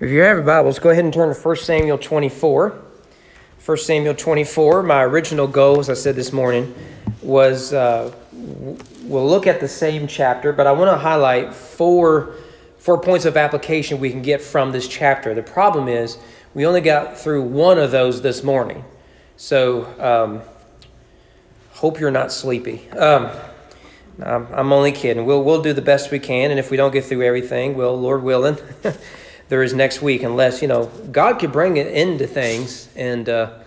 If you have your Bibles, go ahead and turn to 1 Samuel 24. 1 Samuel 24, my original goal, as I said this morning, was uh, we'll look at the same chapter, but I want to highlight four, four points of application we can get from this chapter. The problem is we only got through one of those this morning. So, um, hope you're not sleepy. Um, I'm only kidding. We'll, we'll do the best we can, and if we don't get through everything, we'll, Lord willing, there is next week, unless, you know, God could bring it into things. And uh,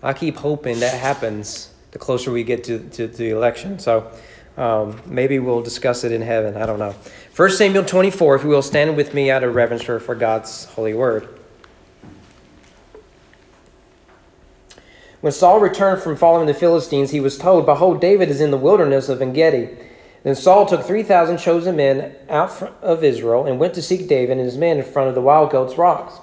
I keep hoping that happens the closer we get to, to, to the election. So um, maybe we'll discuss it in heaven. I don't know. 1 Samuel 24, if you will, stand with me out of reverence for, for God's holy word. When Saul returned from following the Philistines, he was told, Behold, David is in the wilderness of Engedi. Then Saul took 3,000 chosen men out of Israel and went to seek David and his men in front of the wild goats' rocks.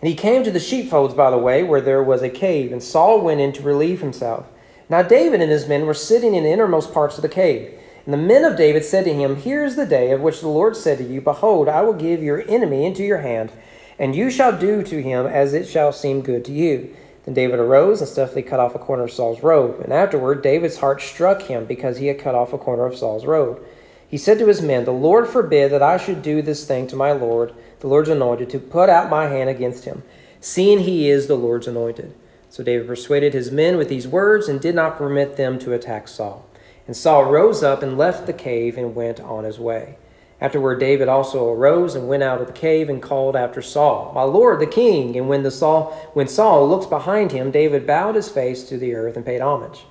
And he came to the sheepfolds by the way, where there was a cave, and Saul went in to relieve himself. Now David and his men were sitting in the innermost parts of the cave. And the men of David said to him, Here is the day of which the Lord said to you, Behold, I will give your enemy into your hand, and you shall do to him as it shall seem good to you. Then David arose and stealthily cut off a corner of Saul's robe. And afterward, David's heart struck him because he had cut off a corner of Saul's robe. He said to his men, The Lord forbid that I should do this thing to my Lord, the Lord's anointed, to put out my hand against him, seeing he is the Lord's anointed. So David persuaded his men with these words and did not permit them to attack Saul. And Saul rose up and left the cave and went on his way. Afterward, David also arose and went out of the cave and called after Saul, My Lord the king. And when, the Saul, when Saul looks behind him, David bowed his face to the earth and paid homage.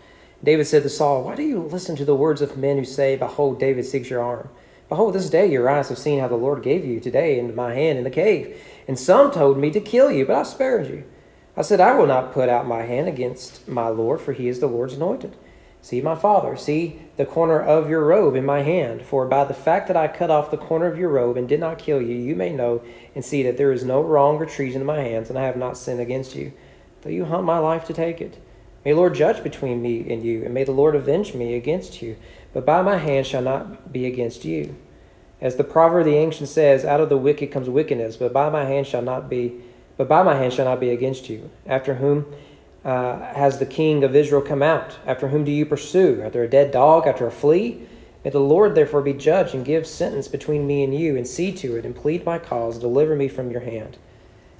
David said to Saul, Why do you listen to the words of men who say, Behold, David seeks your arm? Behold, this day your eyes have seen how the Lord gave you today into my hand in the cave. And some told me to kill you, but I spared you. I said, I will not put out my hand against my Lord, for he is the Lord's anointed. See, my father, see the corner of your robe in my hand. For by the fact that I cut off the corner of your robe and did not kill you, you may know and see that there is no wrong or treason in my hands, and I have not sinned against you. Though you hunt my life to take it. May Lord judge between me and you, and may the Lord avenge me against you. But by my hand shall not be against you. As the proverb of the ancient says, out of the wicked comes wickedness, but by my hand shall not be but by my hand shall not be against you. After whom uh, has the king of Israel come out? After whom do you pursue? After a dead dog? After a flea? May the Lord therefore be judge and give sentence between me and you, and see to it, and plead my cause, deliver me from your hand.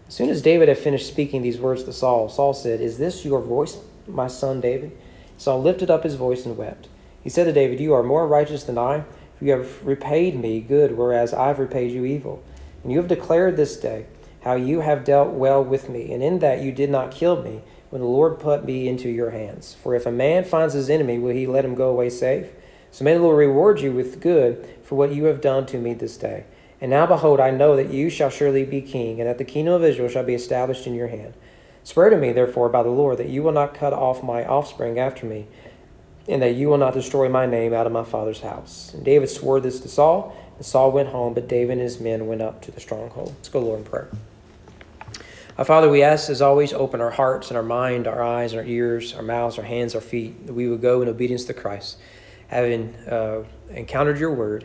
As soon as David had finished speaking these words to Saul, Saul said, Is this your voice, my son David? Saul lifted up his voice and wept. He said to David, You are more righteous than I, for you have repaid me good, whereas I've repaid you evil. And you have declared this day how you have dealt well with me, and in that you did not kill me when the Lord put me into your hands. For if a man finds his enemy, will he let him go away safe? So may the Lord reward you with good for what you have done to me this day. And now behold, I know that you shall surely be king, and that the kingdom of Israel shall be established in your hand. Swear to me, therefore, by the Lord, that you will not cut off my offspring after me, and that you will not destroy my name out of my father's house. And David swore this to Saul, and Saul went home, but David and his men went up to the stronghold. Let's go, Lord, in prayer. Our Father, we ask as always, open our hearts and our mind, our eyes, and our ears, our mouths, our hands, our feet, that we would go in obedience to Christ. Having uh, encountered your word,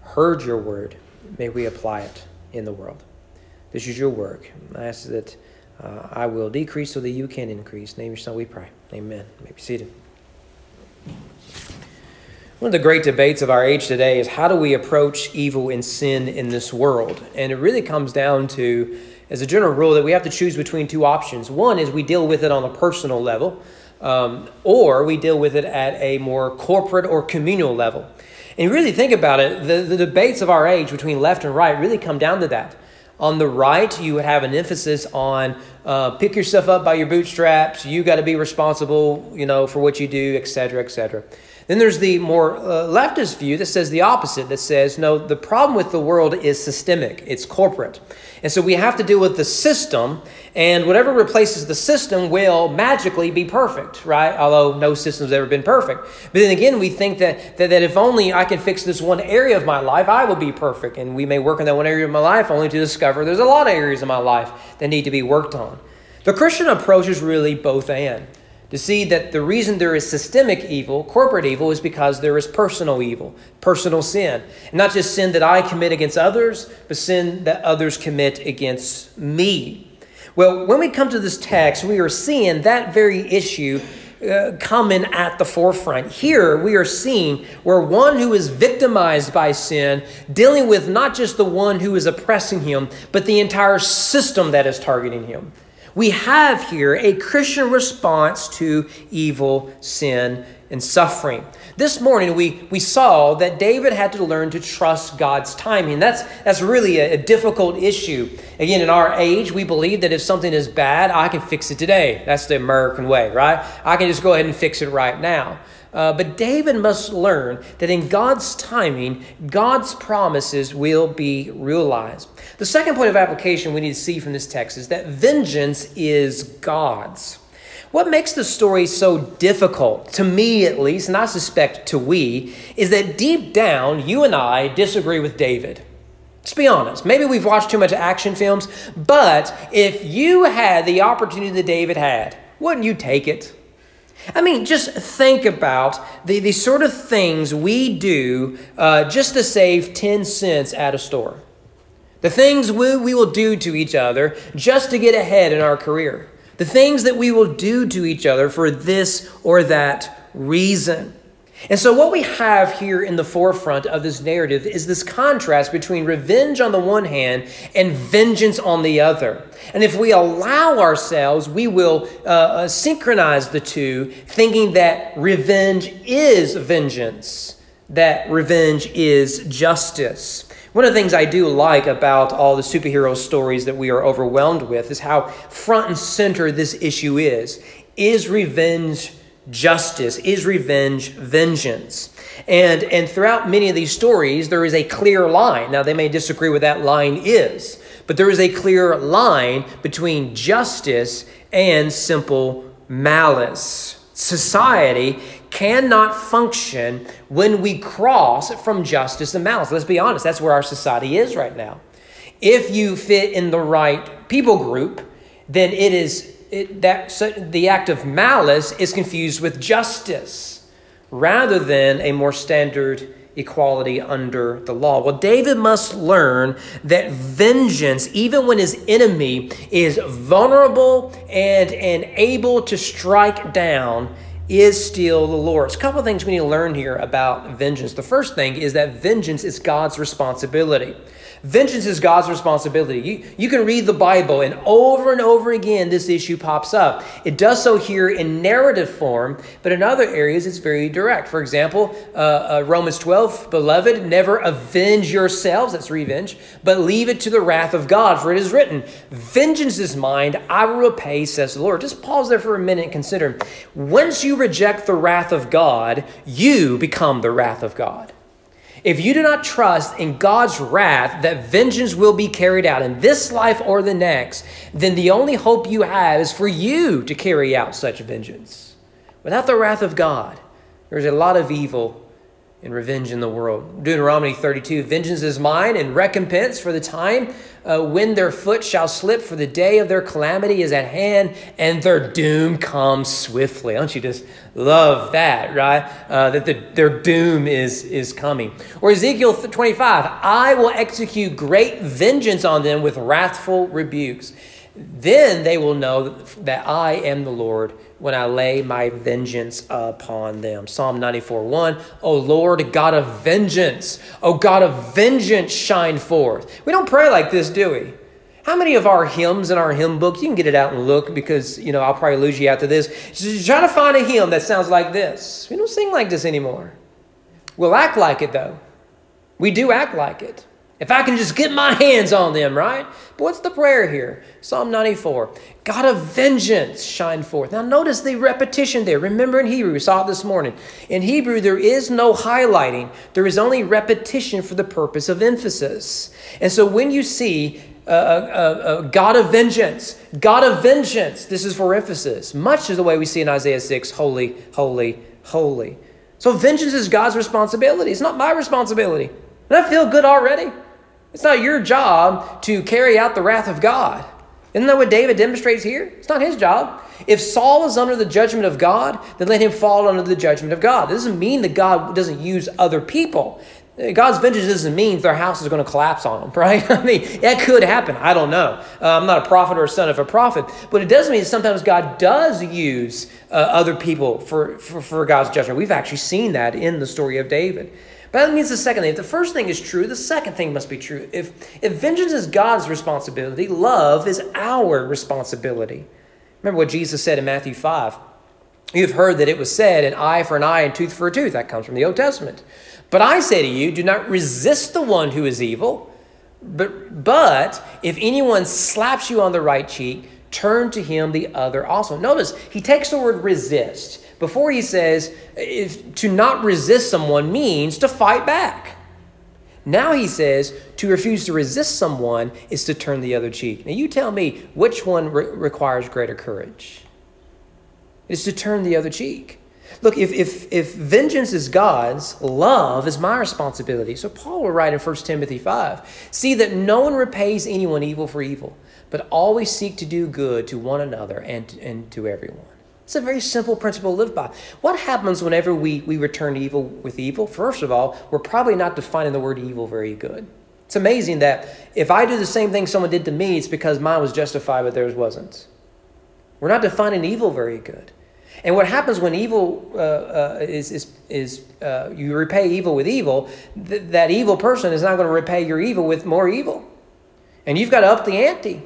heard your word, may we apply it in the world. This is your work. I ask that uh, I will decrease so that you can increase. Name your son, we pray. Amen. You may be seated. One of the great debates of our age today is how do we approach evil and sin in this world? And it really comes down to as a general rule that we have to choose between two options. One is we deal with it on a personal level, um, or we deal with it at a more corporate or communal level. And really think about it, the, the debates of our age between left and right really come down to that. On the right, you would have an emphasis on uh, pick yourself up by your bootstraps. You got to be responsible, you know, for what you do, et cetera, et etc. Then there's the more uh, leftist view that says the opposite, that says, no, the problem with the world is systemic, it's corporate. And so we have to deal with the system, and whatever replaces the system will magically be perfect, right? Although no system's ever been perfect. But then again, we think that, that, that if only I can fix this one area of my life, I will be perfect. And we may work in that one area of my life only to discover there's a lot of areas of my life that need to be worked on. The Christian approach is really both and. To see that the reason there is systemic evil, corporate evil, is because there is personal evil, personal sin. And not just sin that I commit against others, but sin that others commit against me. Well, when we come to this text, we are seeing that very issue uh, coming at the forefront. Here we are seeing where one who is victimized by sin, dealing with not just the one who is oppressing him, but the entire system that is targeting him we have here a Christian response to evil, sin, and suffering. This morning we, we saw that David had to learn to trust God's timing. That's, that's really a, a difficult issue. Again, in our age, we believe that if something is bad, I can fix it today. That's the American way, right? I can just go ahead and fix it right now. Uh, but David must learn that in God's timing, God's promises will be realized. The second point of application we need to see from this text is that vengeance is God's. What makes the story so difficult, to me at least, and I suspect to we, is that deep down, you and I disagree with David. Let's be honest. Maybe we've watched too much action films, but if you had the opportunity that David had, wouldn't you take it? I mean, just think about the, the sort of things we do uh, just to save 10 cents at a store. The things we, we will do to each other just to get ahead in our career. The things that we will do to each other for this or that reason. And so, what we have here in the forefront of this narrative is this contrast between revenge on the one hand and vengeance on the other. And if we allow ourselves, we will uh, uh, synchronize the two, thinking that revenge is vengeance, that revenge is justice. One of the things I do like about all the superhero stories that we are overwhelmed with is how front and center this issue is. Is revenge justice? Is revenge vengeance? And, and throughout many of these stories, there is a clear line. Now, they may disagree what that line is, but there is a clear line between justice and simple malice. Society cannot function when we cross from justice and malice. Let's be honest, that's where our society is right now. If you fit in the right people group, then it is it, that so the act of malice is confused with justice rather than a more standard equality under the law. Well, David must learn that vengeance, even when his enemy is vulnerable and, and able to strike down, is still the Lord's. A couple of things we need to learn here about vengeance. The first thing is that vengeance is God's responsibility. Vengeance is God's responsibility. You, you can read the Bible, and over and over again, this issue pops up. It does so here in narrative form, but in other areas, it's very direct. For example, uh, uh, Romans 12, beloved, never avenge yourselves, that's revenge, but leave it to the wrath of God, for it is written, Vengeance is mine, I will repay, says the Lord. Just pause there for a minute and consider. Once you reject the wrath of God, you become the wrath of God. If you do not trust in God's wrath that vengeance will be carried out in this life or the next, then the only hope you have is for you to carry out such vengeance. Without the wrath of God, there's a lot of evil and revenge in the world. Deuteronomy 32 Vengeance is mine and recompense for the time uh, when their foot shall slip, for the day of their calamity is at hand and their doom comes swiftly. Don't you just love that, right? Uh, that the, their doom is, is coming. Or Ezekiel 25 I will execute great vengeance on them with wrathful rebukes. Then they will know that I am the Lord when I lay my vengeance upon them. Psalm 94 1. O Lord, God of vengeance, O God of vengeance, shine forth. We don't pray like this, do we? How many of our hymns in our hymn book, you can get it out and look because, you know, I'll probably lose you after this. Just try to find a hymn that sounds like this. We don't sing like this anymore. We'll act like it, though. We do act like it. If I can just get my hands on them, right? But what's the prayer here? Psalm 94 God of vengeance, shine forth. Now, notice the repetition there. Remember in Hebrew, we saw it this morning. In Hebrew, there is no highlighting, there is only repetition for the purpose of emphasis. And so when you see uh, uh, uh, God of vengeance, God of vengeance, this is for emphasis, much as the way we see in Isaiah 6 holy, holy, holy. So vengeance is God's responsibility. It's not my responsibility. Doesn't feel good already? It's not your job to carry out the wrath of God. Isn't that what David demonstrates here? It's not his job. If Saul is under the judgment of God, then let him fall under the judgment of God. This doesn't mean that God doesn't use other people. God's vengeance doesn't mean their house is going to collapse on them, right? I mean, that could happen. I don't know. Uh, I'm not a prophet or a son of a prophet, but it does mean that sometimes God does use uh, other people for, for, for God's judgment. We've actually seen that in the story of David. That means the second thing. If the first thing is true, the second thing must be true. If, if vengeance is God's responsibility, love is our responsibility. Remember what Jesus said in Matthew 5. You've heard that it was said, an eye for an eye and tooth for a tooth. That comes from the Old Testament. But I say to you, do not resist the one who is evil. But, but if anyone slaps you on the right cheek, turn to him the other also. Notice, he takes the word resist. Before he says, if, to not resist someone means to fight back. Now he says, to refuse to resist someone is to turn the other cheek. Now you tell me which one re- requires greater courage? It's to turn the other cheek. Look, if, if, if vengeance is God's, love is my responsibility. So Paul will write in 1 Timothy 5 See that no one repays anyone evil for evil, but always seek to do good to one another and, and to everyone. It's a very simple principle to live by. What happens whenever we, we return evil with evil? First of all, we're probably not defining the word evil very good. It's amazing that if I do the same thing someone did to me, it's because mine was justified, but theirs wasn't. We're not defining evil very good. And what happens when evil uh, uh, is, is, is uh, you repay evil with evil, th- that evil person is not going to repay your evil with more evil. And you've got to up the ante.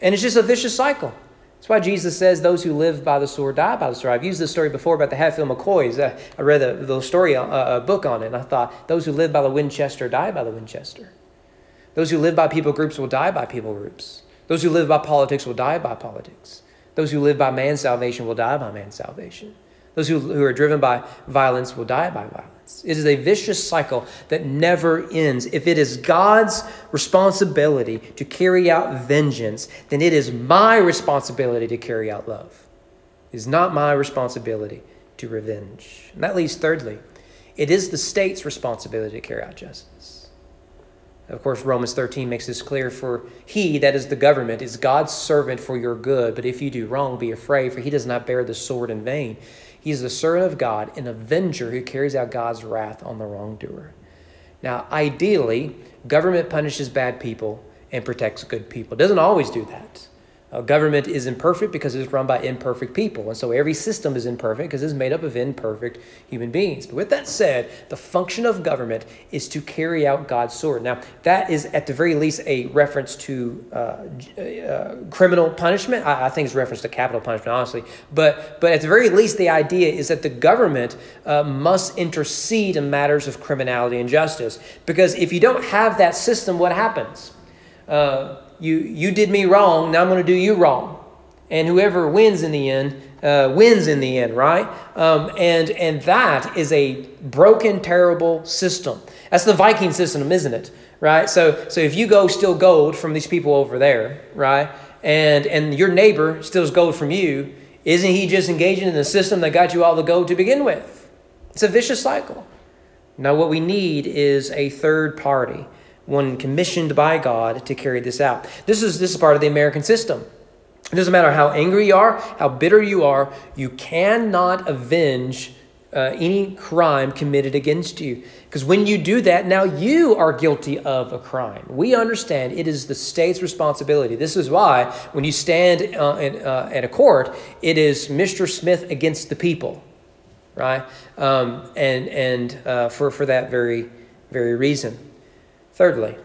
And it's just a vicious cycle. That's why Jesus says those who live by the sword die by the sword. I've used this story before about the Hatfield McCoys. Uh, I read a, the story, a, uh, a book on it, and I thought those who live by the Winchester die by the Winchester. Those who live by people groups will die by people groups. Those who live by politics will die by politics. Those who live by man's salvation will die by man's salvation. Those who, who are driven by violence will die by violence. It is a vicious cycle that never ends. If it is God's responsibility to carry out vengeance, then it is my responsibility to carry out love. It is not my responsibility to revenge. And that leads, thirdly, it is the state's responsibility to carry out justice. Of course, Romans 13 makes this clear for he, that is the government, is God's servant for your good. But if you do wrong, be afraid, for he does not bear the sword in vain. He is the servant of God, an avenger who carries out God's wrath on the wrongdoer. Now, ideally, government punishes bad people and protects good people. It doesn't always do that. Uh, government is imperfect because it's run by imperfect people. And so every system is imperfect because it's made up of imperfect human beings. But with that said, the function of government is to carry out God's sword. Now, that is at the very least a reference to uh, uh, criminal punishment. I, I, think it's reference to capital punishment, honestly. But, but at the very least, the idea is that the government uh, must intercede in matters of criminality and justice. Because if you don't have that system, what happens? You, you did me wrong, now I'm going to do you wrong. And whoever wins in the end, uh, wins in the end, right? Um, and, and that is a broken, terrible system. That's the Viking system, isn't it? Right? So, so if you go steal gold from these people over there, right? And, and your neighbor steals gold from you, isn't he just engaging in the system that got you all the gold to begin with? It's a vicious cycle. Now, what we need is a third party one commissioned by God to carry this out. This is this is part of the American system. It doesn't matter how angry you are, how bitter you are, you cannot avenge uh, any crime committed against you. Because when you do that, now you are guilty of a crime. We understand it is the state's responsibility. This is why when you stand uh, in, uh, at a court, it is Mr. Smith against the people, right? Um, and and uh, for, for that very, very reason. Thirdly,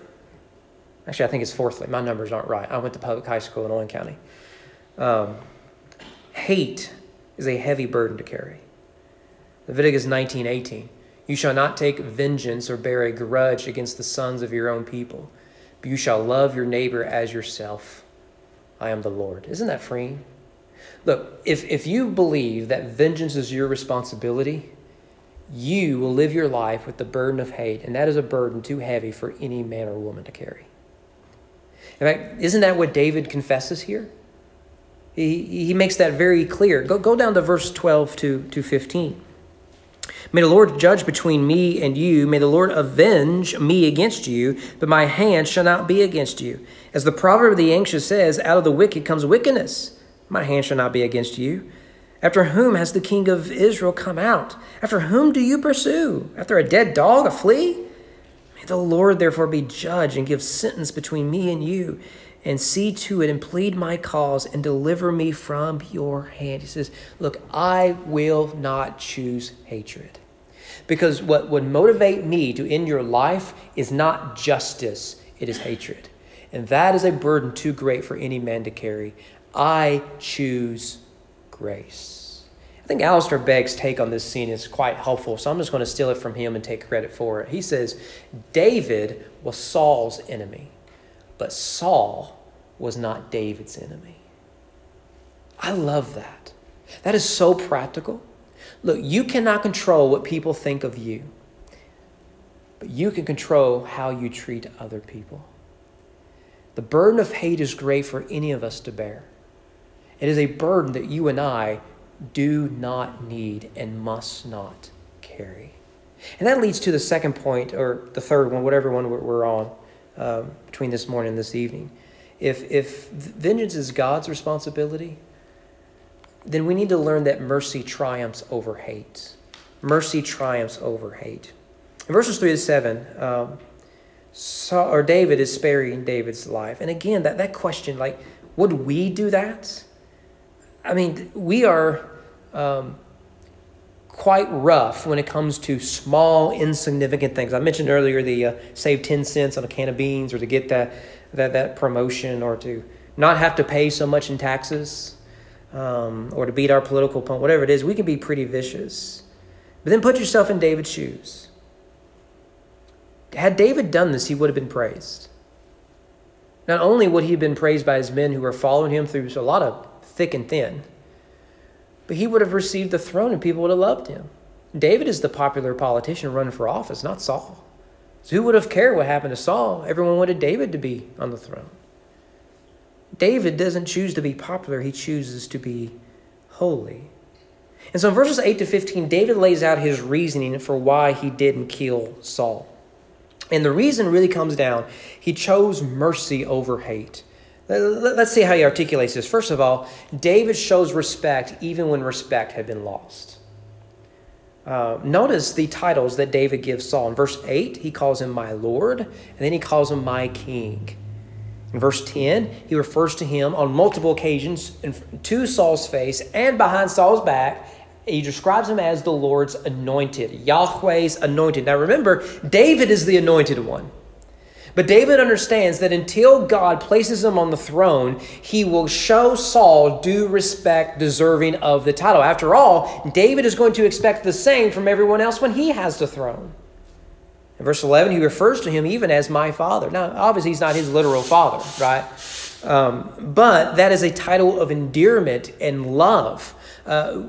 actually, I think it's fourthly. My numbers aren't right. I went to public high school in Owen County. Um, hate is a heavy burden to carry. Leviticus 19:18. You shall not take vengeance or bear a grudge against the sons of your own people, but you shall love your neighbor as yourself. I am the Lord. Isn't that freeing? Look, if, if you believe that vengeance is your responsibility, you will live your life with the burden of hate, and that is a burden too heavy for any man or woman to carry. In fact, isn't that what David confesses here? He, he makes that very clear. Go, go down to verse 12 to, to 15. May the Lord judge between me and you. May the Lord avenge me against you, but my hand shall not be against you. As the proverb of the ancient says, out of the wicked comes wickedness, My hand shall not be against you. After whom has the king of Israel come out? After whom do you pursue? After a dead dog, a flea? May the Lord therefore be judge and give sentence between me and you, and see to it and plead my cause and deliver me from your hand. He says, Look, I will not choose hatred. Because what would motivate me to end your life is not justice, it is hatred. And that is a burden too great for any man to carry. I choose grace. I think Alistair Begg's take on this scene is quite helpful, so I'm just going to steal it from him and take credit for it. He says, David was Saul's enemy, but Saul was not David's enemy. I love that. That is so practical. Look, you cannot control what people think of you, but you can control how you treat other people. The burden of hate is great for any of us to bear. It is a burden that you and I do not need and must not carry. And that leads to the second point, or the third one, whatever one we're on um, between this morning and this evening. If, if vengeance is God's responsibility, then we need to learn that mercy triumphs over hate. Mercy triumphs over hate. In verses 3 to 7, um, Saul, or David is sparing David's life. And again, that, that question, like, would we do that? I mean, we are um, quite rough when it comes to small, insignificant things. I mentioned earlier the uh, save 10 cents on a can of beans or to get that, that, that promotion or to not have to pay so much in taxes um, or to beat our political opponent, whatever it is, we can be pretty vicious. But then put yourself in David's shoes. Had David done this, he would have been praised. Not only would he have been praised by his men who were following him through a lot of thick and thin. But he would have received the throne and people would have loved him. David is the popular politician running for office, not Saul. So who would have cared what happened to Saul? Everyone wanted David to be on the throne. David doesn't choose to be popular, he chooses to be holy. And so in verses 8 to 15, David lays out his reasoning for why he didn't kill Saul. And the reason really comes down he chose mercy over hate. Let's see how he articulates this. First of all, David shows respect even when respect had been lost. Uh, notice the titles that David gives Saul. In verse 8, he calls him my Lord, and then he calls him my King. In verse 10, he refers to him on multiple occasions to Saul's face and behind Saul's back. He describes him as the Lord's anointed, Yahweh's anointed. Now remember, David is the anointed one. But David understands that until God places him on the throne, he will show Saul due respect deserving of the title. After all, David is going to expect the same from everyone else when he has the throne. In verse 11, he refers to him even as my father. Now, obviously, he's not his literal father, right? Um, but that is a title of endearment and love. Uh,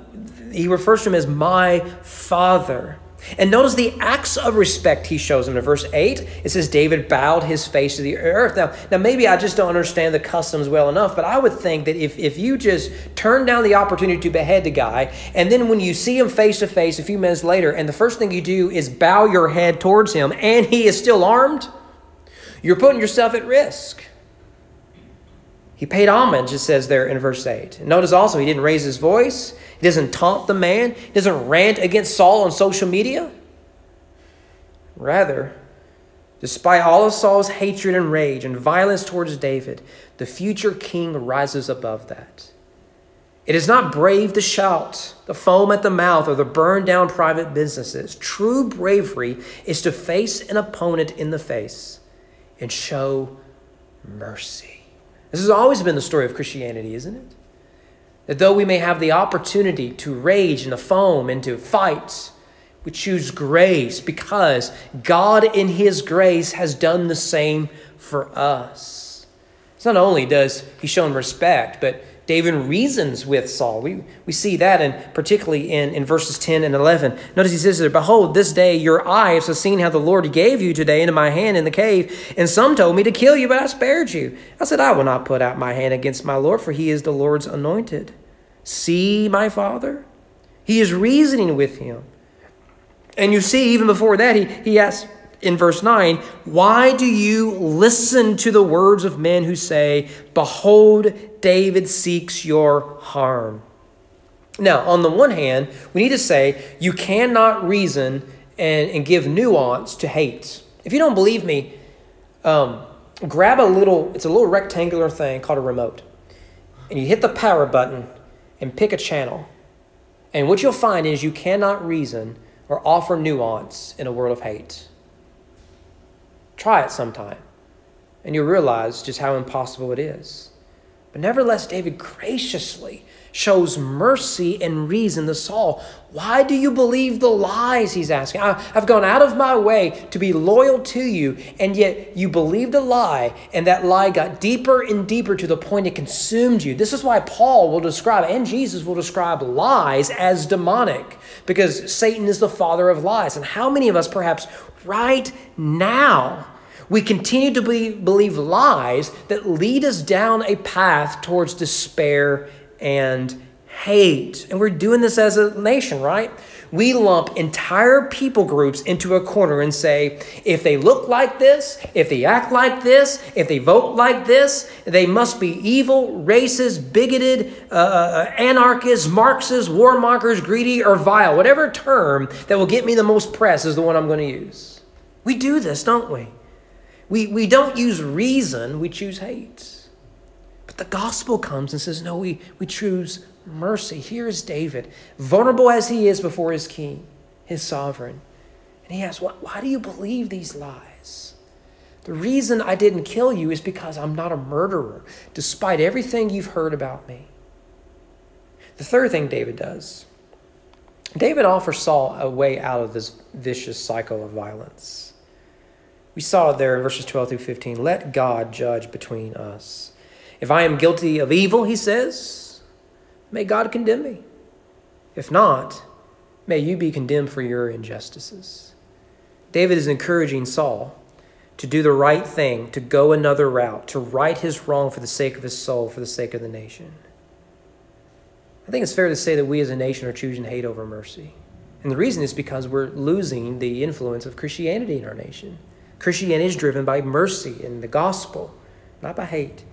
he refers to him as my father. And notice the acts of respect he shows him. In verse 8, it says, David bowed his face to the earth. Now, now, maybe I just don't understand the customs well enough, but I would think that if, if you just turn down the opportunity to behead the guy, and then when you see him face to face a few minutes later, and the first thing you do is bow your head towards him, and he is still armed, you're putting yourself at risk. He paid homage, it says there in verse 8. Notice also, he didn't raise his voice. He doesn't taunt the man. He doesn't rant against Saul on social media. Rather, despite all of Saul's hatred and rage and violence towards David, the future king rises above that. It is not brave to shout, the foam at the mouth, or the burn down private businesses. True bravery is to face an opponent in the face and show mercy. This has always been the story of Christianity, isn't it? That though we may have the opportunity to rage and to foam and to fight, we choose grace because God, in His grace, has done the same for us. It's not only does He show respect, but David reasons with Saul. We, we see that, and particularly in, in verses 10 and 11. Notice he says there, Behold, this day your eyes have seen how the Lord gave you today into my hand in the cave, and some told me to kill you, but I spared you. I said, I will not put out my hand against my Lord, for he is the Lord's anointed. See my father? He is reasoning with him. And you see, even before that, he, he asks, in verse 9, why do you listen to the words of men who say, Behold, David seeks your harm? Now, on the one hand, we need to say you cannot reason and, and give nuance to hate. If you don't believe me, um, grab a little, it's a little rectangular thing called a remote. And you hit the power button and pick a channel. And what you'll find is you cannot reason or offer nuance in a world of hate. Try it sometime, and you'll realize just how impossible it is. But nevertheless, David graciously shows mercy and reason to Saul. Why do you believe the lies? He's asking. I, have gone out of my way to be loyal to you, and yet you believed a lie, and that lie got deeper and deeper to the point it consumed you. This is why Paul will describe, and Jesus will describe lies as demonic, because Satan is the father of lies. And how many of us, perhaps right now, we continue to believe lies that lead us down a path towards despair and hate. And we're doing this as a nation, right? We lump entire people groups into a corner and say, if they look like this, if they act like this, if they vote like this, they must be evil, racist, bigoted, uh, uh anarchists, Marxists, warmongers, greedy, or vile. Whatever term that will get me the most press is the one I'm going to use. We do this, don't we? We, we don't use reason, we choose hate. But the gospel comes and says, no, we, we choose mercy. Here is David, vulnerable as he is before his king, his sovereign. And he asks, why, why do you believe these lies? The reason I didn't kill you is because I'm not a murderer, despite everything you've heard about me. The third thing David does David offers Saul a way out of this vicious cycle of violence. We saw there in verses 12 through 15. Let God judge between us. If I am guilty of evil, he says, may God condemn me. If not, may you be condemned for your injustices. David is encouraging Saul to do the right thing, to go another route, to right his wrong for the sake of his soul, for the sake of the nation. I think it's fair to say that we as a nation are choosing hate over mercy. And the reason is because we're losing the influence of Christianity in our nation. Christianity is driven by mercy and the gospel, not by hate.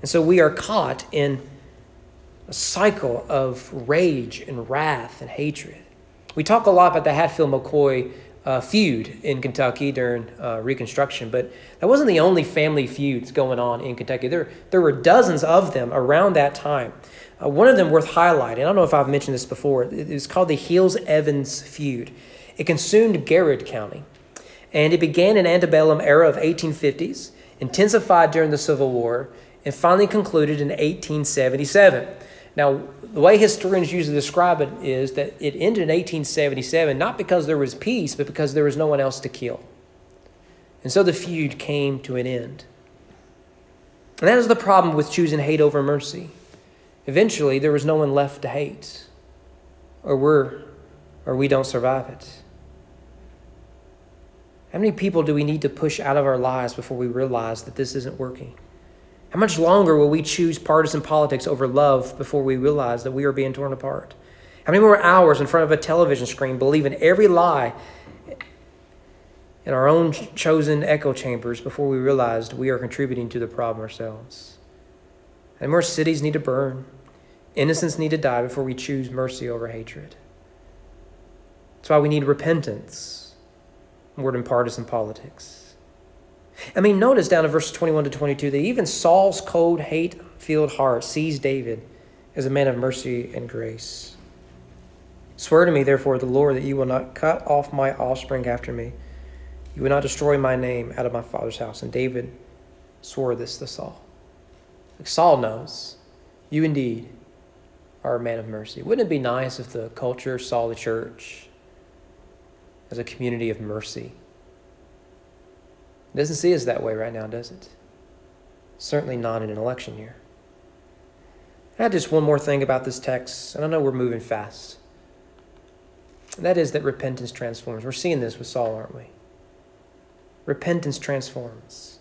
And so we are caught in a cycle of rage and wrath and hatred. We talk a lot about the Hatfield McCoy uh, feud in Kentucky during uh, Reconstruction, but that wasn't the only family feuds going on in Kentucky. There, there were dozens of them around that time. Uh, one of them worth highlighting, I don't know if I've mentioned this before, it was called the Hills Evans feud. It consumed Garrard County, and it began in antebellum era of 1850s, intensified during the Civil War, and finally concluded in 1877. Now, the way historians usually describe it is that it ended in 1877 not because there was peace, but because there was no one else to kill. And so the feud came to an end. And that is the problem with choosing hate over mercy. Eventually, there was no one left to hate, or we're, or we don't survive it. How many people do we need to push out of our lives before we realize that this isn't working? How much longer will we choose partisan politics over love before we realize that we are being torn apart? How many more hours in front of a television screen believing every lie in our own chosen echo chambers before we realized we are contributing to the problem ourselves? And more cities need to burn. Innocents need to die before we choose mercy over hatred. That's why we need repentance more than partisan politics. I mean, notice down in verses 21 to 22 that even Saul's cold, hate filled heart sees David as a man of mercy and grace. Swear to me, therefore, the Lord, that you will not cut off my offspring after me. You will not destroy my name out of my father's house. And David swore this to Saul. Like Saul knows, you indeed are a man of mercy. Wouldn't it be nice if the culture saw the church as a community of mercy? It doesn't see us that way right now, does it? Certainly not in an election year. I had just one more thing about this text, and I know we're moving fast. And that is that repentance transforms. We're seeing this with Saul, aren't we? Repentance transforms.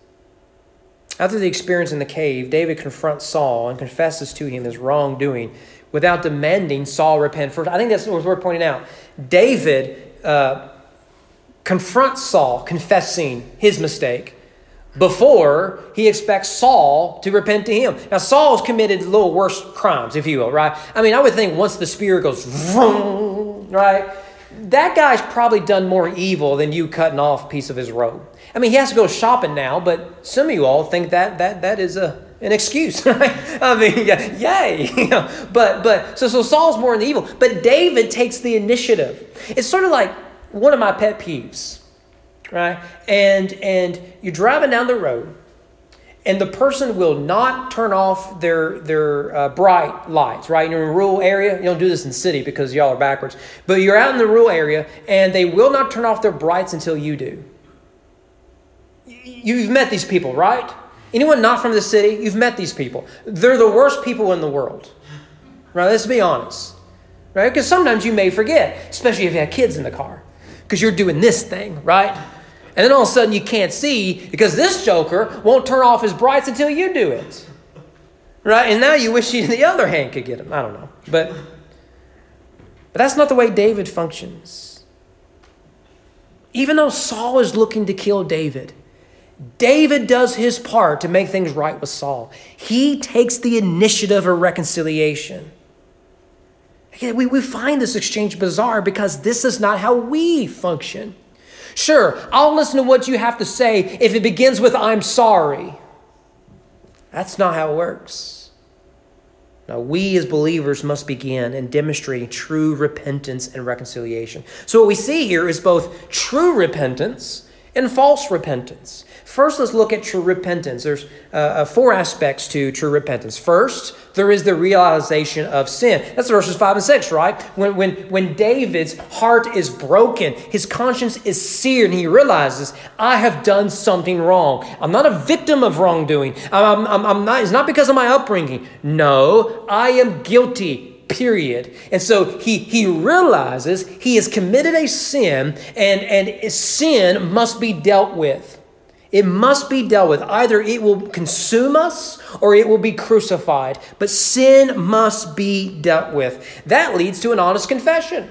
After the experience in the cave, David confronts Saul and confesses to him his wrongdoing without demanding Saul repent first. I think that's what's worth pointing out. David uh, confronts Saul, confessing his mistake before he expects Saul to repent to him. Now, Saul's committed a little worse crimes, if you will, right? I mean, I would think once the spear goes, vroom, right? That guy's probably done more evil than you cutting off a piece of his robe. I mean, he has to go shopping now, but some of you all think that that that is a an excuse, right? I mean, yeah, yay. but but so so Saul's more in the evil, but David takes the initiative. It's sort of like one of my pet peeves, right? And and you're driving down the road, and the person will not turn off their their uh, bright lights, right? You're in a rural area. You don't do this in the city because y'all are backwards. But you're out in the rural area, and they will not turn off their brights until you do. You've met these people, right? Anyone not from the city, you've met these people. They're the worst people in the world. Right? Let's be honest. Right? Because sometimes you may forget, especially if you have kids in the car, because you're doing this thing, right? And then all of a sudden you can't see because this joker won't turn off his brights until you do it. Right? And now you wish you, the other hand could get him. I don't know. But, but that's not the way David functions. Even though Saul is looking to kill David, David does his part to make things right with Saul. He takes the initiative of reconciliation. Again, we, we find this exchange bizarre because this is not how we function. Sure, I'll listen to what you have to say if it begins with, I'm sorry. That's not how it works. Now, we as believers must begin in demonstrating true repentance and reconciliation. So, what we see here is both true repentance and false repentance. First, let's look at true repentance. There's uh, uh, four aspects to true repentance. First, there is the realization of sin. That's verses 5 and 6, right? When, when, when David's heart is broken, his conscience is seared, and he realizes, I have done something wrong. I'm not a victim of wrongdoing. I'm, I'm, I'm not, it's not because of my upbringing. No, I am guilty period. And so he, he realizes he has committed a sin and, and sin must be dealt with. It must be dealt with. Either it will consume us or it will be crucified. But sin must be dealt with. That leads to an honest confession.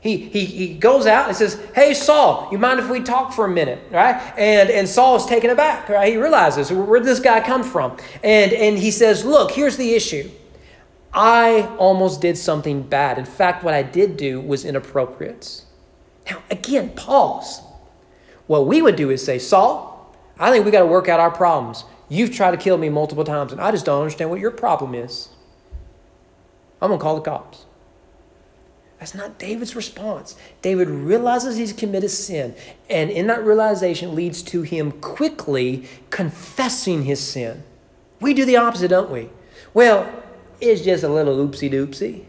He, he, he goes out and says, Hey, Saul, you mind if we talk for a minute? Right? And, and Saul is taken aback. Right? He realizes, Where did this guy come from? And, and he says, Look, here's the issue. I almost did something bad. In fact, what I did do was inappropriate. Now, again, pause. What we would do is say, Saul, I think we got to work out our problems. You've tried to kill me multiple times, and I just don't understand what your problem is. I'm going to call the cops. That's not David's response. David realizes he's committed sin, and in that realization leads to him quickly confessing his sin. We do the opposite, don't we? Well, it's just a little oopsie doopsie.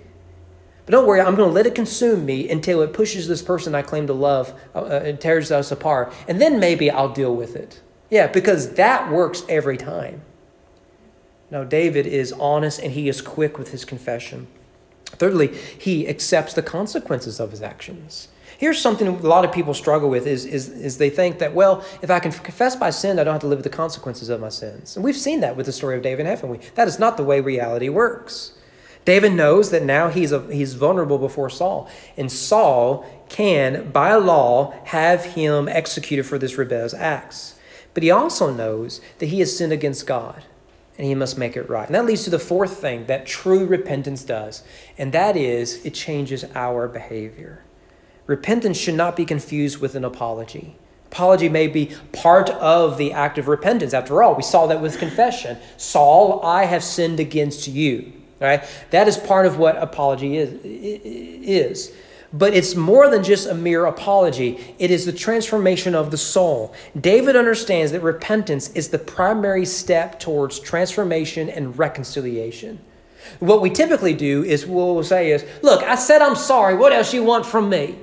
But don't worry, I'm going to let it consume me until it pushes this person I claim to love uh, uh, and tears us apart. And then maybe I'll deal with it. Yeah, because that works every time. Now, David is honest and he is quick with his confession. Thirdly, he accepts the consequences of his actions. Here's something a lot of people struggle with is, is, is they think that, well, if I can confess my sin, I don't have to live with the consequences of my sins. And we've seen that with the story of David, haven't we? That is not the way reality works. David knows that now he's, a, he's vulnerable before Saul. And Saul can, by law, have him executed for this rebellious acts. But he also knows that he has sinned against God and he must make it right. And that leads to the fourth thing that true repentance does, and that is it changes our behavior. Repentance should not be confused with an apology. Apology may be part of the act of repentance. After all, we saw that with confession. Saul, I have sinned against you. Right? That is part of what apology is. is. But it's more than just a mere apology. It is the transformation of the soul. David understands that repentance is the primary step towards transformation and reconciliation. What we typically do is we'll say is, look, I said I'm sorry. What else you want from me?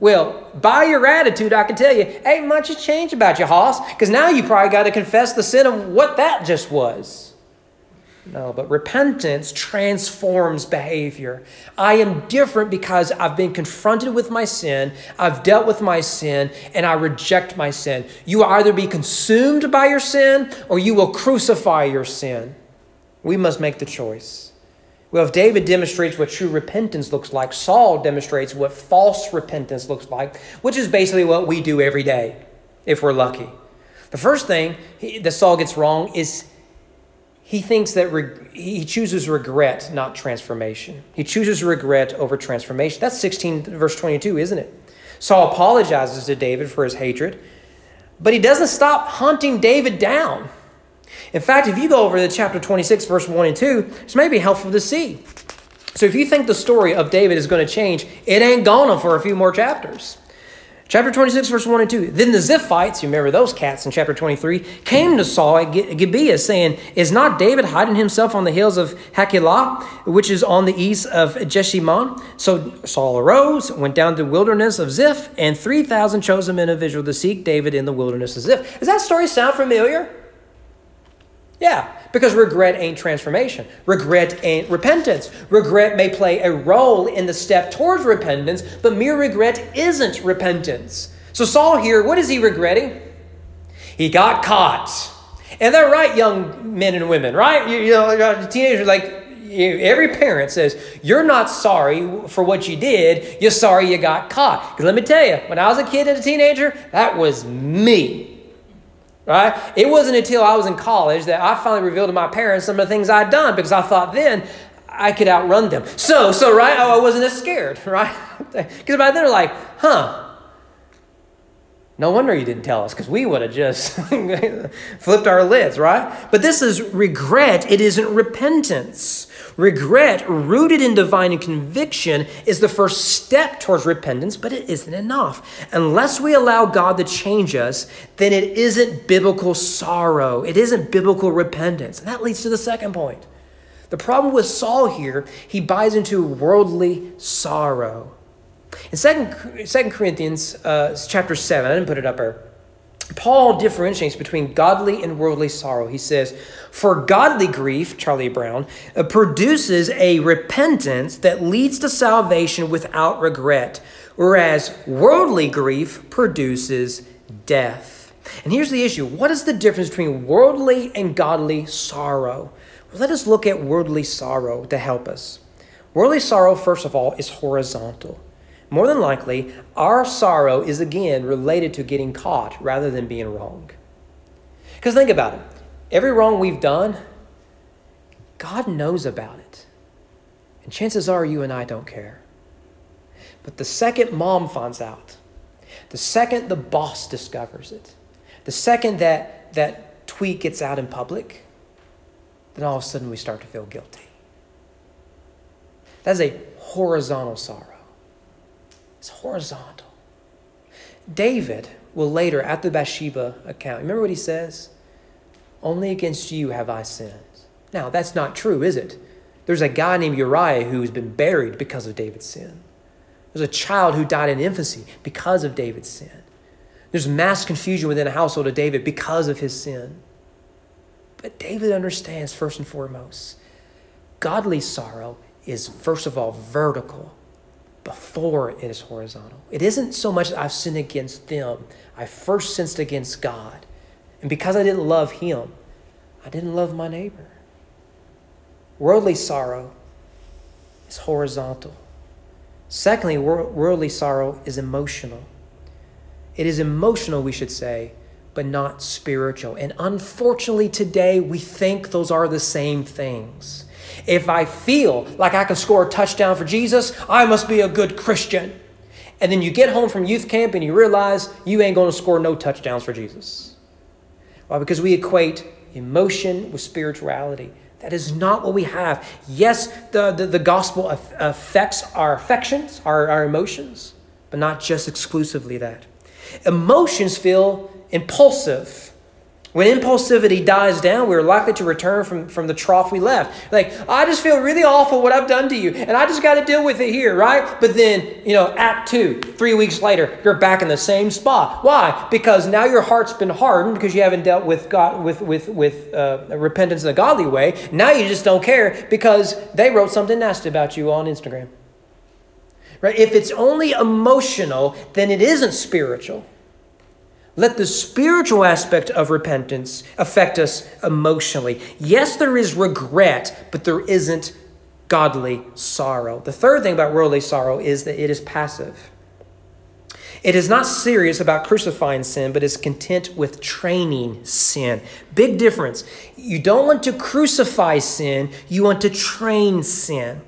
Well, by your attitude, I can tell you, ain't much has changed about you, hoss, because now you probably got to confess the sin of what that just was. No, but repentance transforms behavior. I am different because I've been confronted with my sin, I've dealt with my sin, and I reject my sin. You will either be consumed by your sin or you will crucify your sin. We must make the choice. Well, if David demonstrates what true repentance looks like, Saul demonstrates what false repentance looks like, which is basically what we do every day, if we're lucky. The first thing that Saul gets wrong is he thinks that reg- he chooses regret, not transformation. He chooses regret over transformation. That's 16, verse 22, isn't it? Saul apologizes to David for his hatred, but he doesn't stop hunting David down. In fact, if you go over to chapter 26, verse 1 and 2, this may be helpful to see. So if you think the story of David is going to change, it ain't gonna for a few more chapters. Chapter 26, verse 1 and 2. Then the Ziphites, you remember those cats in chapter 23, came to Saul at Gibeah, saying, Is not David hiding himself on the hills of Hachilah, which is on the east of Jeshimon? So Saul arose, went down to the wilderness of Ziph, and 3,000 chosen men of Israel to seek David in the wilderness of Ziph. Does that story sound familiar? Yeah, because regret ain't transformation. Regret ain't repentance. Regret may play a role in the step towards repentance, but mere regret isn't repentance. So, Saul here, what is he regretting? He got caught. And they're right, young men and women, right? You, you know, teenagers, like every parent says, You're not sorry for what you did, you're sorry you got caught. Because let me tell you, when I was a kid and a teenager, that was me. Right? It wasn't until I was in college that I finally revealed to my parents some of the things I'd done because I thought then I could outrun them. So, so right, oh, I wasn't as scared, right? Because by then they're like, huh, no wonder you didn't tell us because we would have just flipped our lids, right? But this is regret, it isn't repentance. Regret, rooted in divine conviction, is the first step towards repentance, but it isn't enough. Unless we allow God to change us, then it isn't biblical sorrow, it isn't biblical repentance. And that leads to the second point. The problem with Saul here, he buys into worldly sorrow. In 2, 2 Corinthians uh, chapter 7, I didn't put it up there. Paul differentiates between godly and worldly sorrow. He says, For godly grief, Charlie Brown, uh, produces a repentance that leads to salvation without regret, whereas worldly grief produces death. And here's the issue what is the difference between worldly and godly sorrow? Well, let us look at worldly sorrow to help us. Worldly sorrow, first of all, is horizontal. More than likely, our sorrow is again related to getting caught rather than being wrong. Because think about it every wrong we've done, God knows about it. And chances are you and I don't care. But the second mom finds out, the second the boss discovers it, the second that that tweet gets out in public, then all of a sudden we start to feel guilty. That's a horizontal sorrow. It's horizontal. David will later, at the Bathsheba account, remember what he says? Only against you have I sinned. Now, that's not true, is it? There's a guy named Uriah who's been buried because of David's sin. There's a child who died in infancy because of David's sin. There's mass confusion within the household of David because of his sin. But David understands, first and foremost, godly sorrow is, first of all, vertical before it is horizontal. It isn't so much that I've sinned against them. I first sinned against God. And because I didn't love him, I didn't love my neighbor. Worldly sorrow is horizontal. Secondly, worldly sorrow is emotional. It is emotional, we should say, but not spiritual. And unfortunately, today we think those are the same things. If I feel like I can score a touchdown for Jesus, I must be a good Christian. And then you get home from youth camp and you realize you ain't going to score no touchdowns for Jesus. Why? Because we equate emotion with spirituality. That is not what we have. Yes, the, the, the gospel affects our affections, our, our emotions, but not just exclusively that. Emotions feel impulsive when impulsivity dies down, we're likely to return from, from the trough we left. Like, I just feel really awful what I've done to you, and I just got to deal with it here, right? But then, you know, Act two, three weeks later, you're back in the same spot. Why? Because now your heart's been hardened because you haven't dealt with God with with with uh, repentance in a godly way. Now you just don't care because they wrote something nasty about you on Instagram. Right? If it's only emotional, then it isn't spiritual. Let the spiritual aspect of repentance affect us emotionally. Yes, there is regret, but there isn't godly sorrow. The third thing about worldly sorrow is that it is passive. It is not serious about crucifying sin, but is content with training sin. Big difference. You don't want to crucify sin, you want to train sin.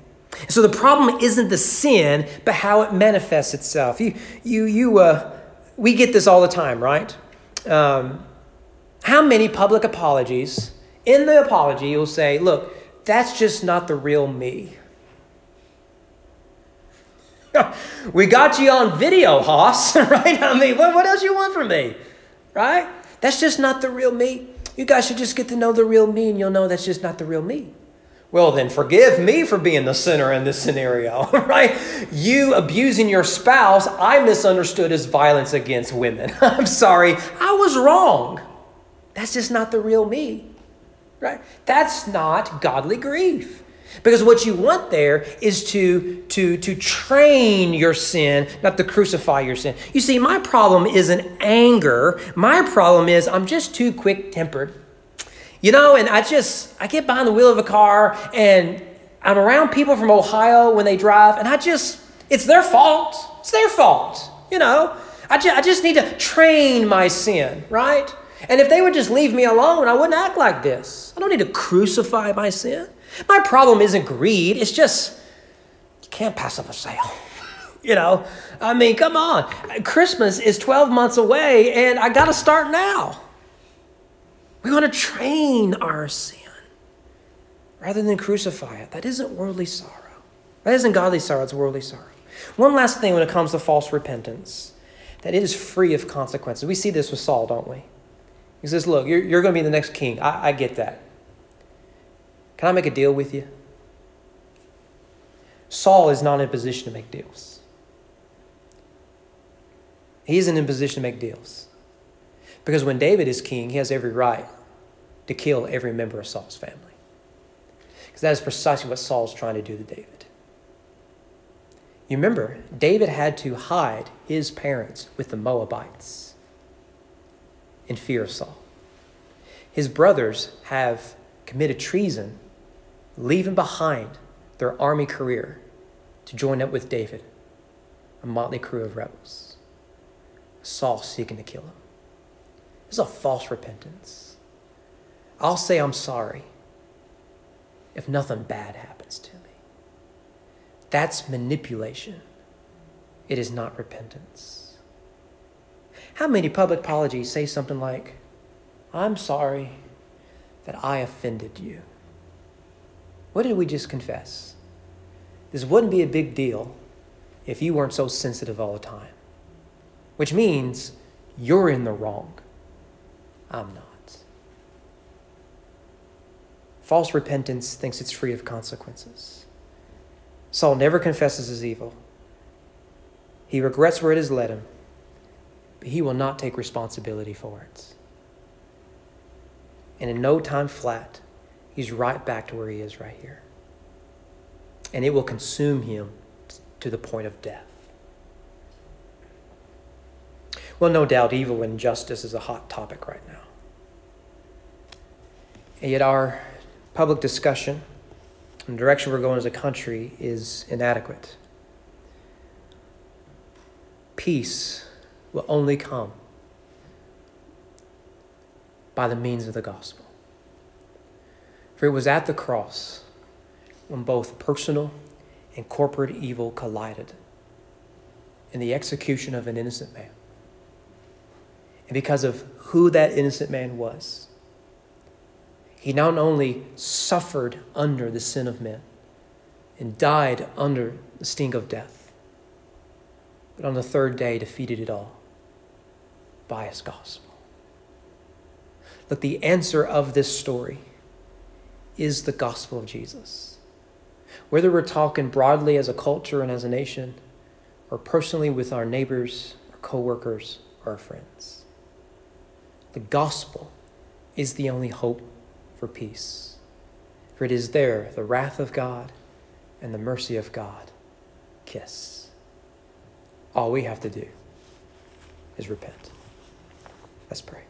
So the problem isn't the sin, but how it manifests itself. You, you, you, uh, we get this all the time, right? Um, how many public apologies? In the apology, you'll say, look, that's just not the real me. we got you on video, Hoss, right? I mean, what, what else you want from me? Right? That's just not the real me. You guys should just get to know the real me, and you'll know that's just not the real me. Well, then forgive me for being the sinner in this scenario, right? You abusing your spouse, I misunderstood as violence against women. I'm sorry, I was wrong. That's just not the real me, right? That's not godly grief. Because what you want there is to, to, to train your sin, not to crucify your sin. You see, my problem isn't anger. My problem is I'm just too quick tempered. You know, and I just, I get behind the wheel of a car and I'm around people from Ohio when they drive, and I just, it's their fault. It's their fault. You know, I just, I just need to train my sin, right? And if they would just leave me alone, I wouldn't act like this. I don't need to crucify my sin. My problem isn't greed, it's just you can't pass up a sale. you know, I mean, come on. Christmas is 12 months away, and I got to start now. We want to train our sin rather than crucify it. That isn't worldly sorrow. That isn't godly sorrow, it's worldly sorrow. One last thing when it comes to false repentance that it is free of consequences. We see this with Saul, don't we? He says, Look, you're, you're going to be the next king. I, I get that. Can I make a deal with you? Saul is not in a position to make deals. He isn't in a position to make deals. Because when David is king, he has every right to kill every member of Saul's family. Because that is precisely what Saul's trying to do to David. You remember, David had to hide his parents with the Moabites in fear of Saul. His brothers have committed treason leaving behind their army career to join up with David, a motley crew of rebels. Saul seeking to kill him. This is a false repentance. I'll say I'm sorry if nothing bad happens to me. That's manipulation. It is not repentance. How many public apologies say something like, I'm sorry that I offended you? What did we just confess? This wouldn't be a big deal if you weren't so sensitive all the time. Which means you're in the wrong. I'm not. False repentance thinks it's free of consequences. Saul never confesses his evil. He regrets where it has led him, but he will not take responsibility for it. And in no time flat, he's right back to where he is right here. And it will consume him to the point of death. Well, no doubt evil and injustice is a hot topic right now. And yet, our public discussion and the direction we're going as a country is inadequate. Peace will only come by the means of the gospel. For it was at the cross when both personal and corporate evil collided in the execution of an innocent man. And because of who that innocent man was, he not only suffered under the sin of men and died under the sting of death, but on the third day defeated it all by his gospel. Look, the answer of this story is the gospel of Jesus. Whether we're talking broadly as a culture and as a nation, or personally with our neighbors, our coworkers, or our friends. The gospel is the only hope for peace. For it is there the wrath of God and the mercy of God kiss. All we have to do is repent. Let's pray.